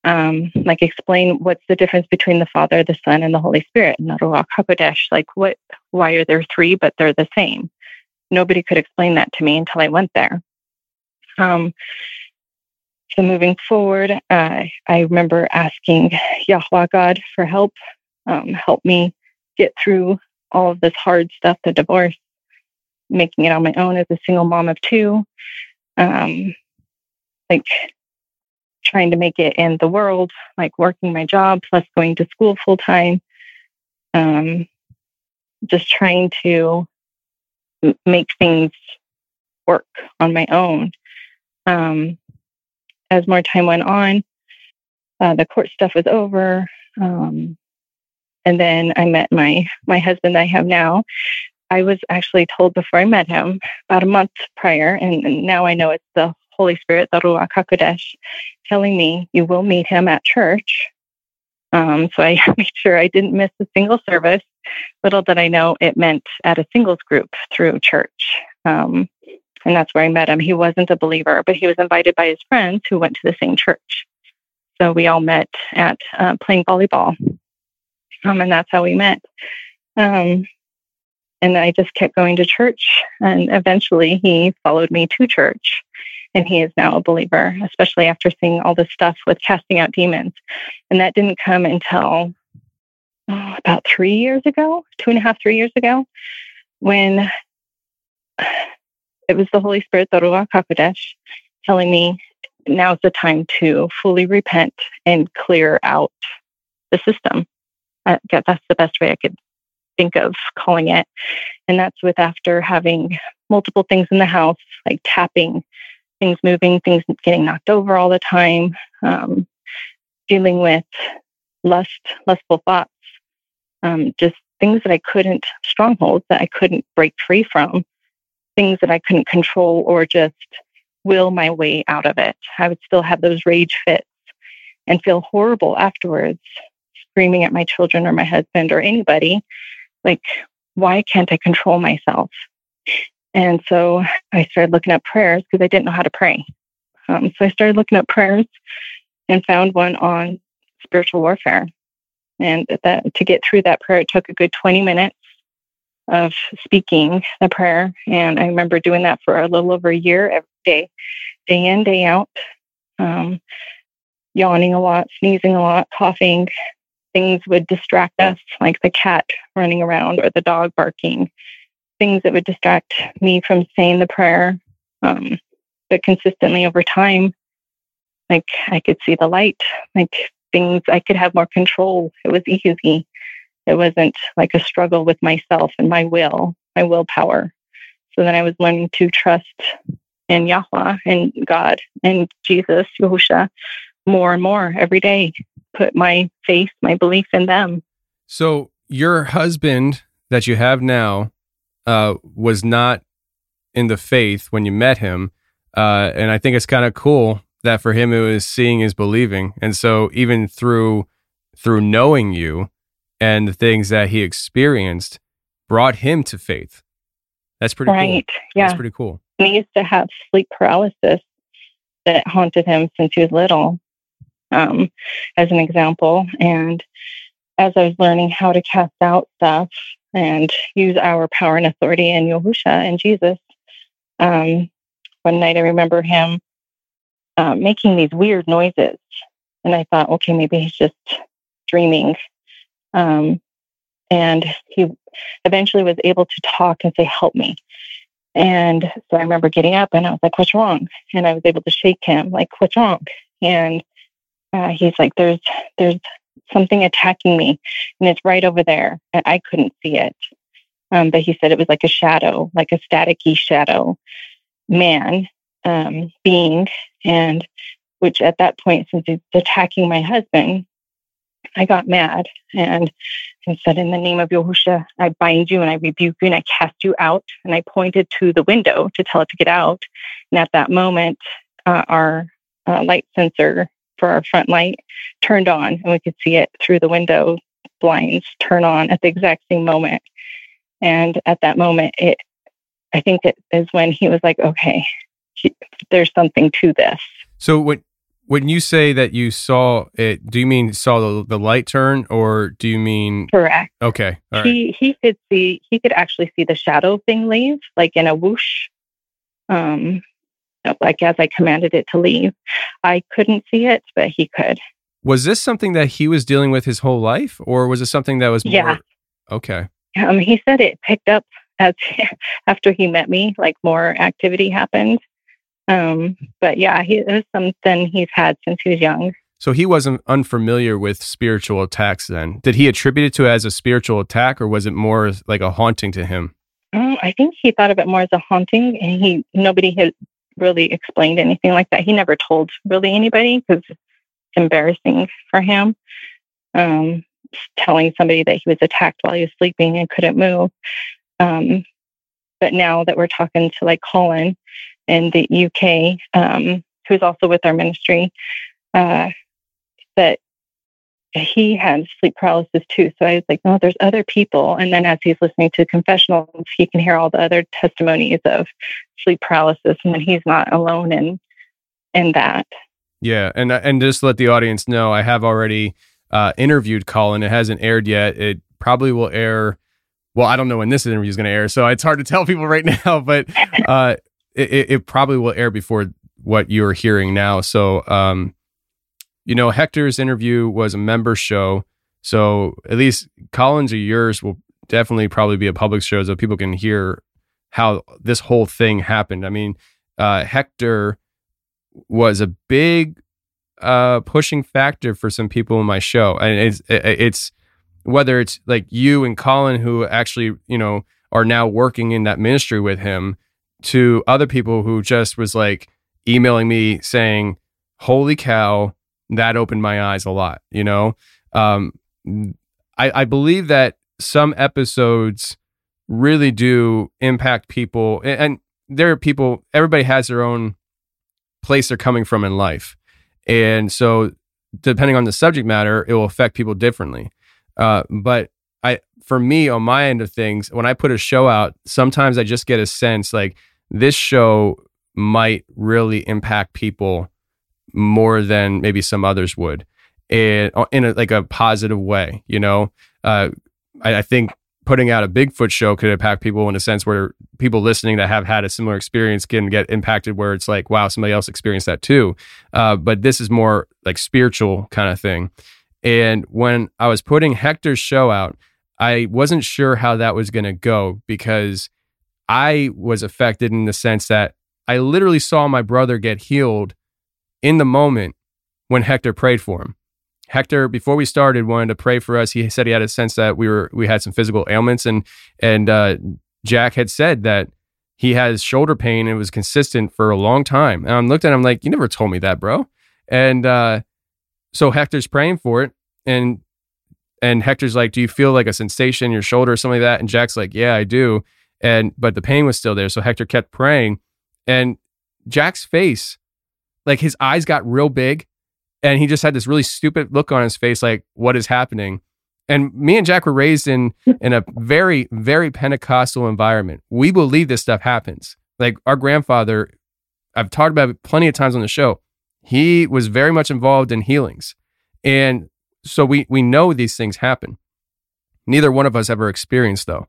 um, like explain what's the difference between the Father, the Son, and the Holy Spirit. Ruach Hakodesh, like what? Why are there three, but they're the same? Nobody could explain that to me until I went there. Um, so moving forward, uh, I remember asking Yahweh God for help, um, help me get through all of this hard stuff, the divorce, making it on my own as a single mom of two. Um, like trying to make it in the world, like working my job plus going to school full time. Um, just trying to make things work on my own. Um, as more time went on, uh, the court stuff was over. Um, and then I met my my husband I have now. I was actually told before I met him about a month prior, and, and now I know it's the Holy Spirit, the Ruach HaKodesh, telling me you will meet him at church. Um, so I made sure I didn't miss a single service. Little did I know it meant at a singles group through church. Um, and that's where I met him. He wasn't a believer, but he was invited by his friends who went to the same church. So we all met at uh, playing volleyball. Um, and that's how we met. Um, and I just kept going to church. And eventually he followed me to church and he is now a believer, especially after seeing all this stuff with casting out demons. And that didn't come until oh, about three years ago, two and a half, three years ago, when it was the Holy Spirit, the Ruach HaKodesh, telling me now's the time to fully repent and clear out the system. I that's the best way I could think of calling it. And that's with after having multiple things in the house, like tapping things moving, things getting knocked over all the time, um, dealing with lust, lustful thoughts, um, just things that I couldn't, strongholds that I couldn't break free from, things that I couldn't control or just will my way out of it. I would still have those rage fits and feel horrible afterwards, screaming at my children or my husband or anybody. Like, why can't I control myself? And so I started looking up prayers because I didn't know how to pray. Um, so I started looking up prayers and found one on spiritual warfare. And that to get through that prayer, it took a good 20 minutes of speaking the prayer. And I remember doing that for a little over a year every day, day in, day out, um, yawning a lot, sneezing a lot, coughing. Things would distract us, like the cat running around or the dog barking, things that would distract me from saying the prayer. Um, but consistently over time, like I could see the light, like things I could have more control. It was easy. It wasn't like a struggle with myself and my will, my willpower. So then I was learning to trust in Yahweh and God and Jesus, Yahusha, more and more every day. Put my faith, my belief in them. So your husband that you have now uh, was not in the faith when you met him, uh, and I think it's kind of cool that for him it was seeing is believing, and so even through through knowing you and the things that he experienced brought him to faith. That's pretty right. cool. Yeah. That's pretty cool. He used to have sleep paralysis that haunted him since he was little, um, as an example. And as I was learning how to cast out stuff and use our power and authority in Yahusha and Jesus, um, one night I remember him uh, making these weird noises. And I thought, okay, maybe he's just dreaming. Um, and he eventually was able to talk and say, help me. And so I remember getting up and I was like, what's wrong? And I was able to shake him, like, what's wrong? And uh, he's like, there's, there's something attacking me and it's right over there. And I couldn't see it. Um, but he said it was like a shadow, like a staticky shadow man, um, being. And which at that point, since he's attacking my husband, I got mad and, and said, In the name of Yahusha, I bind you and I rebuke you and I cast you out. And I pointed to the window to tell it to get out. And at that moment, uh, our uh, light sensor for our front light turned on and we could see it through the window blinds turn on at the exact same moment. And at that moment, it, I think it is when he was like, okay, he, there's something to this. So when when you say that you saw it, do you mean saw the, the light turn, or do you mean correct? Okay, all right. He he could see he could actually see the shadow thing leave, like in a whoosh. Um, like as I commanded it to leave, I couldn't see it, but he could. Was this something that he was dealing with his whole life, or was it something that was more? Yeah. Okay. Um, he said it picked up as after he met me, like more activity happened. Um, but yeah, he, it was something he's had since he was young. So he wasn't unfamiliar with spiritual attacks then. Did he attribute it to it as a spiritual attack or was it more like a haunting to him? Um, I think he thought of it more as a haunting and he nobody had really explained anything like that. He never told really anybody because it's embarrassing for him. Um, telling somebody that he was attacked while he was sleeping and couldn't move. Um, but now that we're talking to like Colin, in the UK, um, who's also with our ministry, uh, that he had sleep paralysis too. So I was like, no, there's other people. And then as he's listening to confessionals, he can hear all the other testimonies of sleep paralysis, and then he's not alone in in that. Yeah, and and just let the audience know, I have already uh, interviewed Colin. It hasn't aired yet. It probably will air. Well, I don't know when this interview is going to air, so it's hard to tell people right now. But uh, it, it probably will air before what you're hearing now. So, um, you know, Hector's interview was a member show. So at least Colin's or yours will definitely probably be a public show so people can hear how this whole thing happened. I mean, uh, Hector was a big uh, pushing factor for some people in my show, and it's it's whether it's like you and Colin who actually you know are now working in that ministry with him to other people who just was like emailing me saying, "Holy cow, that opened my eyes a lot." You know, um, I, I believe that some episodes really do impact people, and, and there are people. Everybody has their own place they're coming from in life, and so depending on the subject matter, it will affect people differently. Uh, but I, for me, on my end of things, when I put a show out, sometimes I just get a sense like this show might really impact people more than maybe some others would, and uh, in a, like a positive way. You know, uh, I, I think putting out a Bigfoot show could impact people in a sense where people listening that have had a similar experience can get impacted where it's like, wow, somebody else experienced that too. Uh, but this is more like spiritual kind of thing. And when I was putting Hector's show out, I wasn't sure how that was going to go because I was affected in the sense that I literally saw my brother get healed in the moment when Hector prayed for him. Hector, before we started, wanted to pray for us. He said he had a sense that we were we had some physical ailments, and and uh, Jack had said that he has shoulder pain and it was consistent for a long time. And I looked at him like, "You never told me that, bro." And uh, so Hector's praying for it, and and Hector's like, "Do you feel like a sensation in your shoulder or something like that?" And Jack's like, "Yeah, I do." And but the pain was still there, so Hector kept praying, and Jack's face, like his eyes got real big and he just had this really stupid look on his face like what is happening? And me and jack were raised in in a very very pentecostal environment. We believe this stuff happens. Like our grandfather i've talked about it plenty of times on the show he was very much involved in healings. And so we we know these things happen. Neither one of us ever experienced though.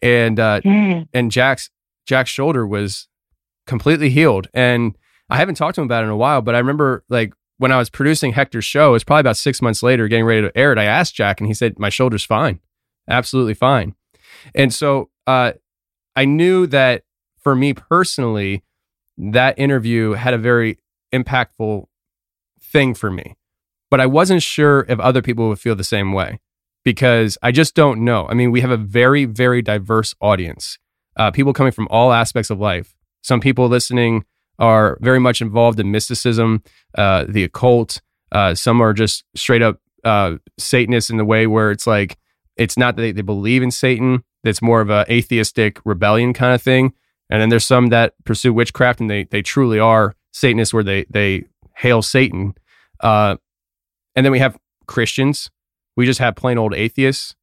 And uh mm. and jack's jack's shoulder was completely healed. And i haven't talked to him about it in a while but i remember like when I was producing Hector's show, it's probably about six months later, getting ready to air it. I asked Jack, and he said my shoulder's fine, absolutely fine. And so uh, I knew that for me personally, that interview had a very impactful thing for me, but I wasn't sure if other people would feel the same way because I just don't know. I mean, we have a very, very diverse audience, uh, people coming from all aspects of life. Some people listening are very much involved in mysticism, uh, the occult. Uh, some are just straight up uh, Satanists in the way where it's like it's not that they, they believe in Satan; that's more of a atheistic rebellion kind of thing. And then there's some that pursue witchcraft, and they they truly are Satanists, where they they hail Satan. Uh, and then we have Christians. We just have plain old atheists.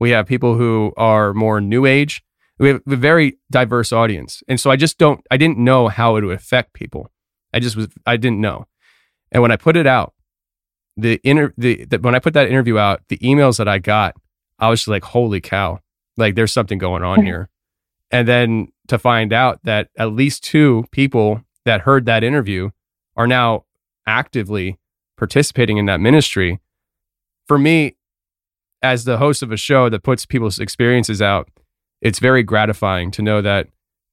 We have people who are more New Age we have a very diverse audience. And so I just don't, I didn't know how it would affect people. I just was, I didn't know. And when I put it out, the inter, the, the when I put that interview out, the emails that I got, I was just like, holy cow, like there's something going on mm-hmm. here. And then to find out that at least two people that heard that interview are now actively participating in that ministry. For me, as the host of a show that puts people's experiences out, it's very gratifying to know that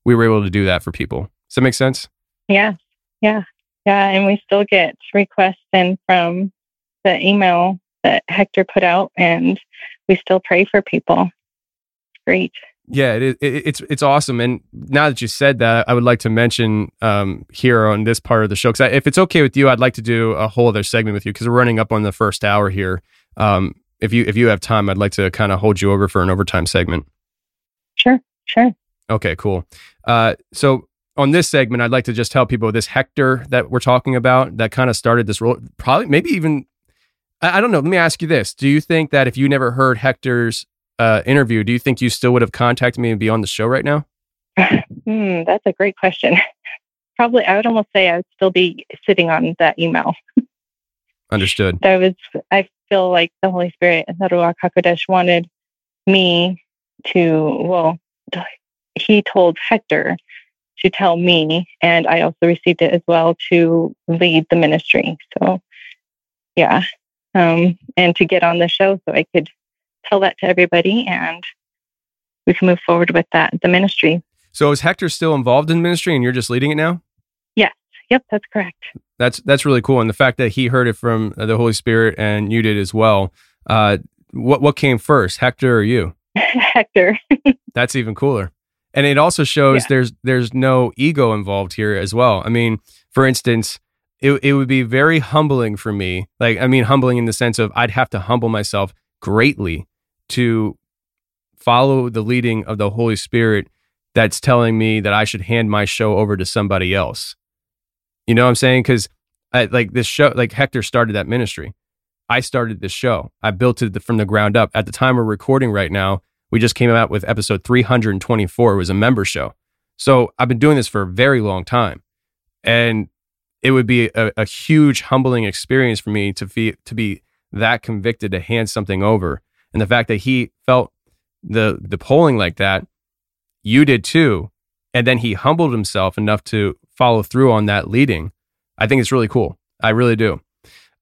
we were able to do that for people. Does that make sense? Yeah. Yeah. Yeah. And we still get requests in from the email that Hector put out, and we still pray for people. Great. Yeah, it, it, it's it's awesome. And now that you said that, I would like to mention um, here on this part of the show, because if it's okay with you, I'd like to do a whole other segment with you because we're running up on the first hour here. Um, if you if you have time, I'd like to kind of hold you over for an overtime segment. Sure, sure. Okay, cool. Uh, so on this segment, I'd like to just tell people this Hector that we're talking about that kind of started this role. Probably, maybe even, I, I, don't know. Let me ask you this: Do you think that if you never heard Hector's uh, interview, do you think you still would have contacted me and be on the show right now? hmm, that's a great question. Probably, I would almost say I would still be sitting on that email. Understood. That was. I feel like the Holy Spirit and the Ruach Hakodesh wanted me to, well, he told Hector to tell me, and I also received it as well to lead the ministry. So, yeah, um, and to get on the show so I could tell that to everybody and we can move forward with that, the ministry. So, is Hector still involved in ministry and you're just leading it now? Yes. Yep, that's correct. That's that's really cool, and the fact that he heard it from the Holy Spirit and you did as well. Uh, what what came first, Hector or you? Hector. That's even cooler. And it also shows yeah. there's there's no ego involved here as well. I mean, for instance, it it would be very humbling for me. Like I mean humbling in the sense of I'd have to humble myself greatly to follow the leading of the Holy Spirit that's telling me that I should hand my show over to somebody else. You know what I'm saying? Cuz like this show, like Hector started that ministry. I started this show. I built it from the ground up. At the time we're recording right now, we just came out with episode 324. It was a member show. So I've been doing this for a very long time. And it would be a, a huge humbling experience for me to be to be that convicted to hand something over. And the fact that he felt the the polling like that, you did too. And then he humbled himself enough to follow through on that leading. I think it's really cool. I really do.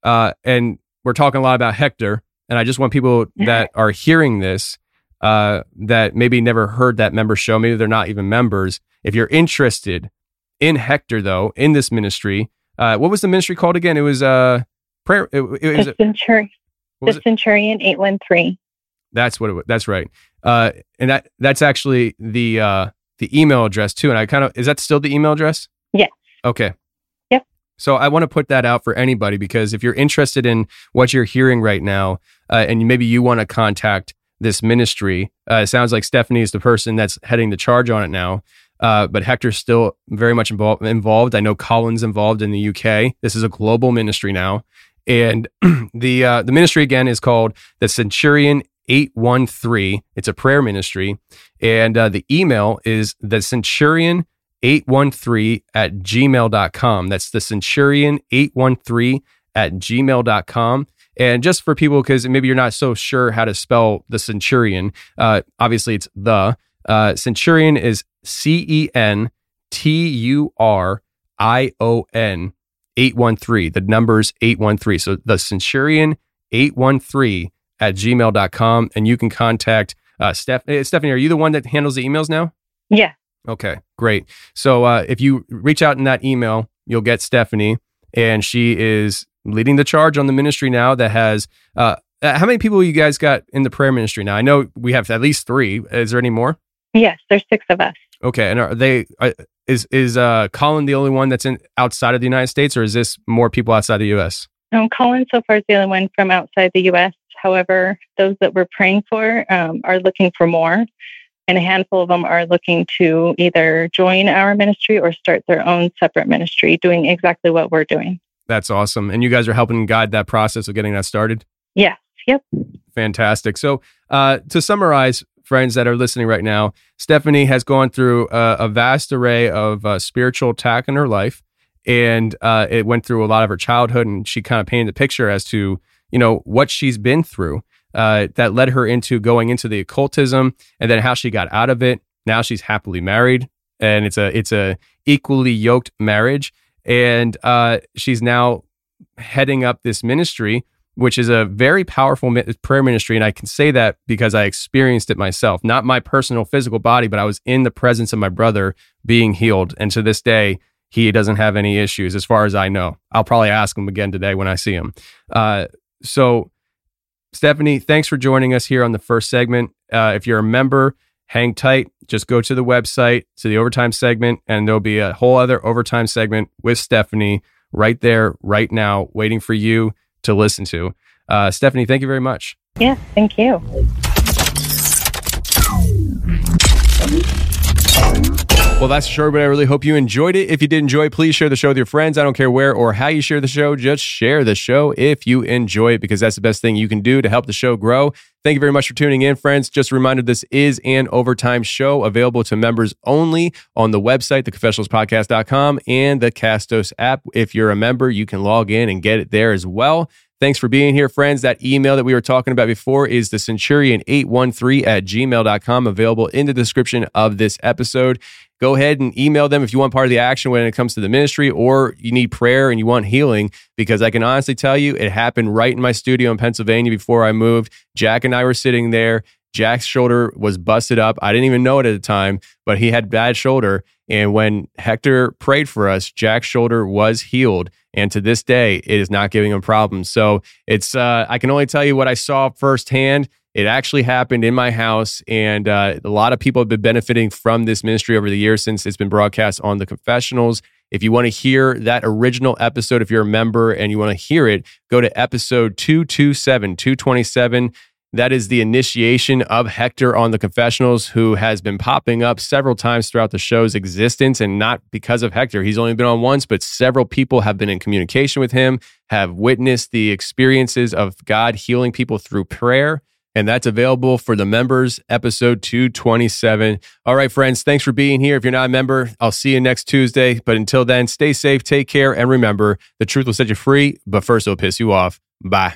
Uh, and we're talking a lot about Hector, and I just want people that are hearing this uh, that maybe never heard that member show, maybe they're not even members. If you're interested in Hector, though, in this ministry, uh, what was the ministry called again? It was uh, prayer. It, it was the Centurion, the Centurion eight one three. That's what it was. That's right. Uh, and that that's actually the uh, the email address too. And I kind of is that still the email address? Yes. Okay. So I want to put that out for anybody because if you're interested in what you're hearing right now, uh, and maybe you want to contact this ministry, uh, it sounds like Stephanie is the person that's heading the charge on it now. Uh, but Hector's still very much involved. Involved. I know Colin's involved in the UK. This is a global ministry now, and the uh, the ministry again is called the Centurion 813. It's a prayer ministry. And uh, the email is the Centurion 813 at gmail.com. That's the Centurion 813 at gmail.com. And just for people, because maybe you're not so sure how to spell the Centurion, uh, obviously it's the. Uh, Centurion is C E N T U R I O N 813. The number's 813. So the Centurion 813 at gmail.com. And you can contact uh, Steph- eh, Stephanie. Are you the one that handles the emails now? Yeah. Okay, great. So uh, if you reach out in that email, you'll get Stephanie, and she is leading the charge on the ministry now that has. Uh, how many people you guys got in the prayer ministry now? I know we have at least three. Is there any more? Yes, there's six of us. Okay, and are they? Uh, is is uh, Colin the only one that's in outside of the United States, or is this more people outside the U.S.? Um, Colin so far is the only one from outside the U.S. However, those that we're praying for um, are looking for more, and a handful of them are looking to either join our ministry or start their own separate ministry, doing exactly what we're doing. That's awesome, and you guys are helping guide that process of getting that started. Yes. Yep. Fantastic. So, uh, to summarize, friends that are listening right now, Stephanie has gone through a, a vast array of uh, spiritual attack in her life, and uh, it went through a lot of her childhood, and she kind of painted the picture as to you know what she's been through uh, that led her into going into the occultism, and then how she got out of it. Now she's happily married, and it's a it's a equally yoked marriage, and uh, she's now heading up this ministry which is a very powerful prayer ministry. And I can say that because I experienced it myself, not my personal physical body, but I was in the presence of my brother being healed. And to this day, he doesn't have any issues as far as I know. I'll probably ask him again today when I see him. Uh, so, Stephanie, thanks for joining us here on the first segment. Uh, if you're a member, hang tight. Just go to the website to the overtime segment, and there'll be a whole other overtime segment with Stephanie right there, right now, waiting for you to listen to. Uh, Stephanie, thank you very much. Yeah, thank you. Well, that's the show, but I really hope you enjoyed it. If you did enjoy, please share the show with your friends. I don't care where or how you share the show. Just share the show if you enjoy it, because that's the best thing you can do to help the show grow. Thank you very much for tuning in, friends. Just a reminder this is an overtime show available to members only on the website, theconfessionalspodcast.com, and the Castos app. If you're a member, you can log in and get it there as well. Thanks for being here, friends. That email that we were talking about before is the centurion813 at gmail.com, available in the description of this episode. Go ahead and email them if you want part of the action when it comes to the ministry or you need prayer and you want healing, because I can honestly tell you it happened right in my studio in Pennsylvania before I moved. Jack and I were sitting there. Jack's shoulder was busted up. I didn't even know it at the time, but he had bad shoulder. And when Hector prayed for us, Jack's shoulder was healed. And to this day, it is not giving him problems. So it's, uh, I can only tell you what I saw firsthand. It actually happened in my house. And uh, a lot of people have been benefiting from this ministry over the years since it's been broadcast on the confessionals. If you want to hear that original episode, if you're a member and you want to hear it, go to episode 227, 227 that is the initiation of Hector on the confessionals, who has been popping up several times throughout the show's existence. And not because of Hector, he's only been on once, but several people have been in communication with him, have witnessed the experiences of God healing people through prayer. And that's available for the members, episode 227. All right, friends, thanks for being here. If you're not a member, I'll see you next Tuesday. But until then, stay safe, take care, and remember the truth will set you free, but first it'll piss you off. Bye.